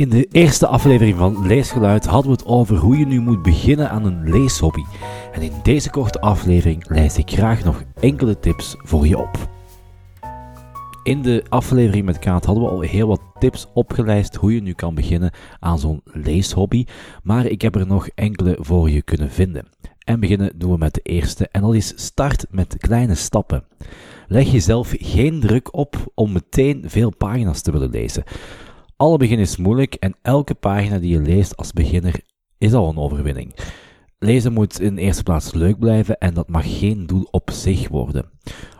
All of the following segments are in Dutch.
In de eerste aflevering van Leesgeluid hadden we het over hoe je nu moet beginnen aan een leeshobby. En in deze korte aflevering lijst ik graag nog enkele tips voor je op. In de aflevering met Kaat hadden we al heel wat tips opgelijst hoe je nu kan beginnen aan zo'n leeshobby, maar ik heb er nog enkele voor je kunnen vinden. En beginnen doen we met de eerste en dat is start met kleine stappen. Leg jezelf geen druk op om meteen veel pagina's te willen lezen. Alle begin is moeilijk en elke pagina die je leest als beginner is al een overwinning. Lezen moet in eerste plaats leuk blijven en dat mag geen doel op zich worden.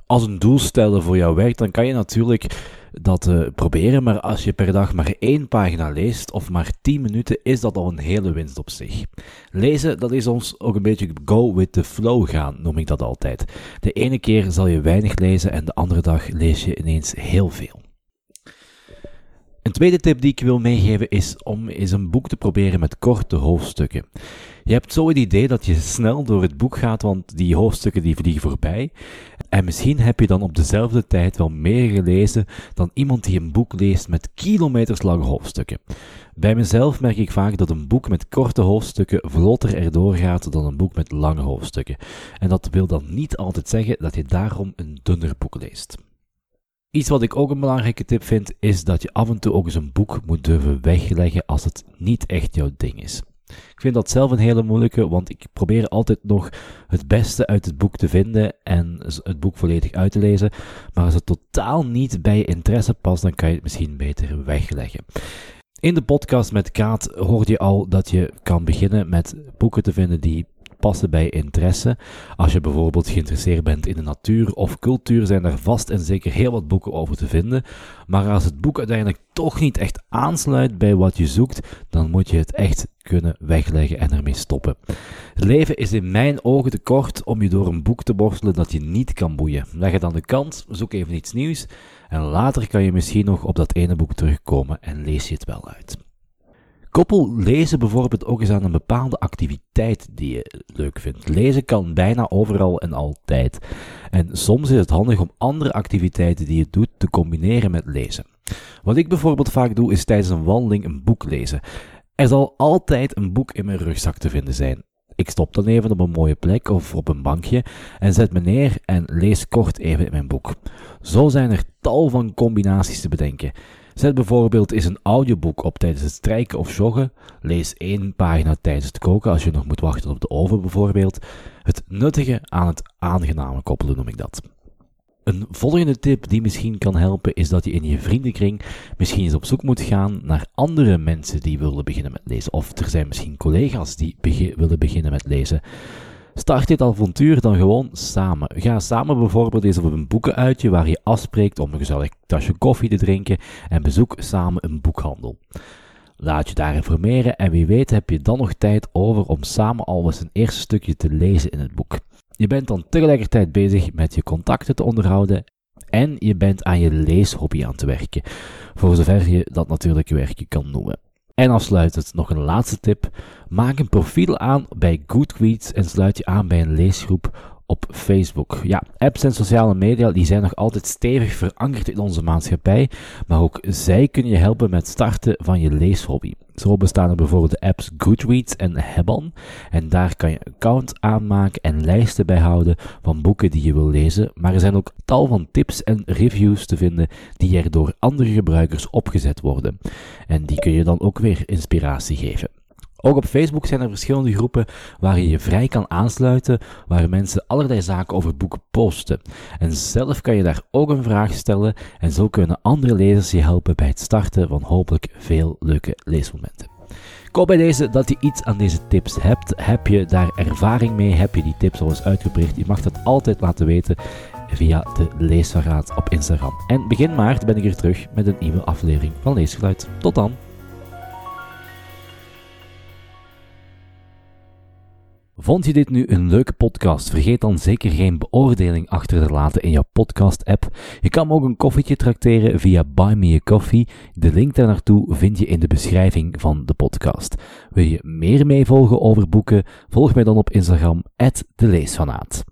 Als een doel stellen voor jouw werk, dan kan je natuurlijk dat uh, proberen, maar als je per dag maar één pagina leest of maar 10 minuten, is dat al een hele winst op zich. Lezen, dat is ons ook een beetje go with the flow gaan, noem ik dat altijd. De ene keer zal je weinig lezen en de andere dag lees je ineens heel veel. Een tweede tip die ik wil meegeven is om eens een boek te proberen met korte hoofdstukken. Je hebt zo het idee dat je snel door het boek gaat, want die hoofdstukken die vliegen voorbij. En misschien heb je dan op dezelfde tijd wel meer gelezen dan iemand die een boek leest met kilometers lange hoofdstukken. Bij mezelf merk ik vaak dat een boek met korte hoofdstukken vlotter erdoor gaat dan een boek met lange hoofdstukken. En dat wil dan niet altijd zeggen dat je daarom een dunner boek leest. Iets wat ik ook een belangrijke tip vind, is dat je af en toe ook eens een boek moet durven wegleggen als het niet echt jouw ding is. Ik vind dat zelf een hele moeilijke, want ik probeer altijd nog het beste uit het boek te vinden en het boek volledig uit te lezen. Maar als het totaal niet bij je interesse past, dan kan je het misschien beter wegleggen. In de podcast met Kaat hoorde je al dat je kan beginnen met boeken te vinden die passen bij interesse. Als je bijvoorbeeld geïnteresseerd bent in de natuur of cultuur, zijn er vast en zeker heel wat boeken over te vinden. Maar als het boek uiteindelijk toch niet echt aansluit bij wat je zoekt, dan moet je het echt kunnen wegleggen en ermee stoppen. Het leven is in mijn ogen te kort om je door een boek te borstelen dat je niet kan boeien. Leg het aan de kant, zoek even iets nieuws en later kan je misschien nog op dat ene boek terugkomen en lees je het wel uit. Koppel lezen bijvoorbeeld ook eens aan een bepaalde activiteit die je leuk vindt. Lezen kan bijna overal en altijd. En soms is het handig om andere activiteiten die je doet te combineren met lezen. Wat ik bijvoorbeeld vaak doe is tijdens een wandeling een boek lezen. Er zal altijd een boek in mijn rugzak te vinden zijn. Ik stop dan even op een mooie plek of op een bankje en zet me neer en lees kort even in mijn boek. Zo zijn er tal van combinaties te bedenken. Zet bijvoorbeeld eens een audioboek op tijdens het strijken of joggen. Lees één pagina tijdens het koken als je nog moet wachten op de oven bijvoorbeeld. Het nuttige aan het aangename koppelen noem ik dat. Een volgende tip die misschien kan helpen is dat je in je vriendenkring misschien eens op zoek moet gaan naar andere mensen die willen beginnen met lezen. Of er zijn misschien collega's die willen beginnen met lezen. Start dit avontuur dan gewoon samen. Ga samen bijvoorbeeld eens op een boekenuitje waar je afspreekt om een gezellig tasje koffie te drinken en bezoek samen een boekhandel. Laat je daar informeren en wie weet heb je dan nog tijd over om samen alvast een eerste stukje te lezen in het boek. Je bent dan tegelijkertijd bezig met je contacten te onderhouden en je bent aan je leeshobby aan te werken, voor zover je dat natuurlijk werken kan noemen. En afsluitend nog een laatste tip. Maak een profiel aan bij Goodreads en sluit je aan bij een leesgroep op Facebook. Ja, apps en sociale media die zijn nog altijd stevig verankerd in onze maatschappij, maar ook zij kunnen je helpen met starten van je leeshobby. Zo bestaan er bijvoorbeeld de apps Goodreads en Hebban en daar kan je account aanmaken en lijsten bijhouden van boeken die je wil lezen, maar er zijn ook tal van tips en reviews te vinden die er door andere gebruikers opgezet worden. En die kun je dan ook weer inspiratie geven. Ook op Facebook zijn er verschillende groepen waar je je vrij kan aansluiten, waar mensen allerlei zaken over boeken posten. En zelf kan je daar ook een vraag stellen en zo kunnen andere lezers je helpen bij het starten van hopelijk veel leuke leesmomenten. Ik hoop bij deze dat je iets aan deze tips hebt. Heb je daar ervaring mee? Heb je die tips al eens uitgebracht? Je mag dat altijd laten weten via de Leesverraad op Instagram. En begin maart ben ik er terug met een nieuwe aflevering van Leesgeluid. Tot dan! Vond je dit nu een leuke podcast? Vergeet dan zeker geen beoordeling achter te laten in jouw podcast-app. Je kan me ook een koffietje trakteren via Buy Me a Coffee. De link daar naartoe vind je in de beschrijving van de podcast. Wil je meer meevolgen over boeken? Volg mij dan op Instagram, @deleesfanaat.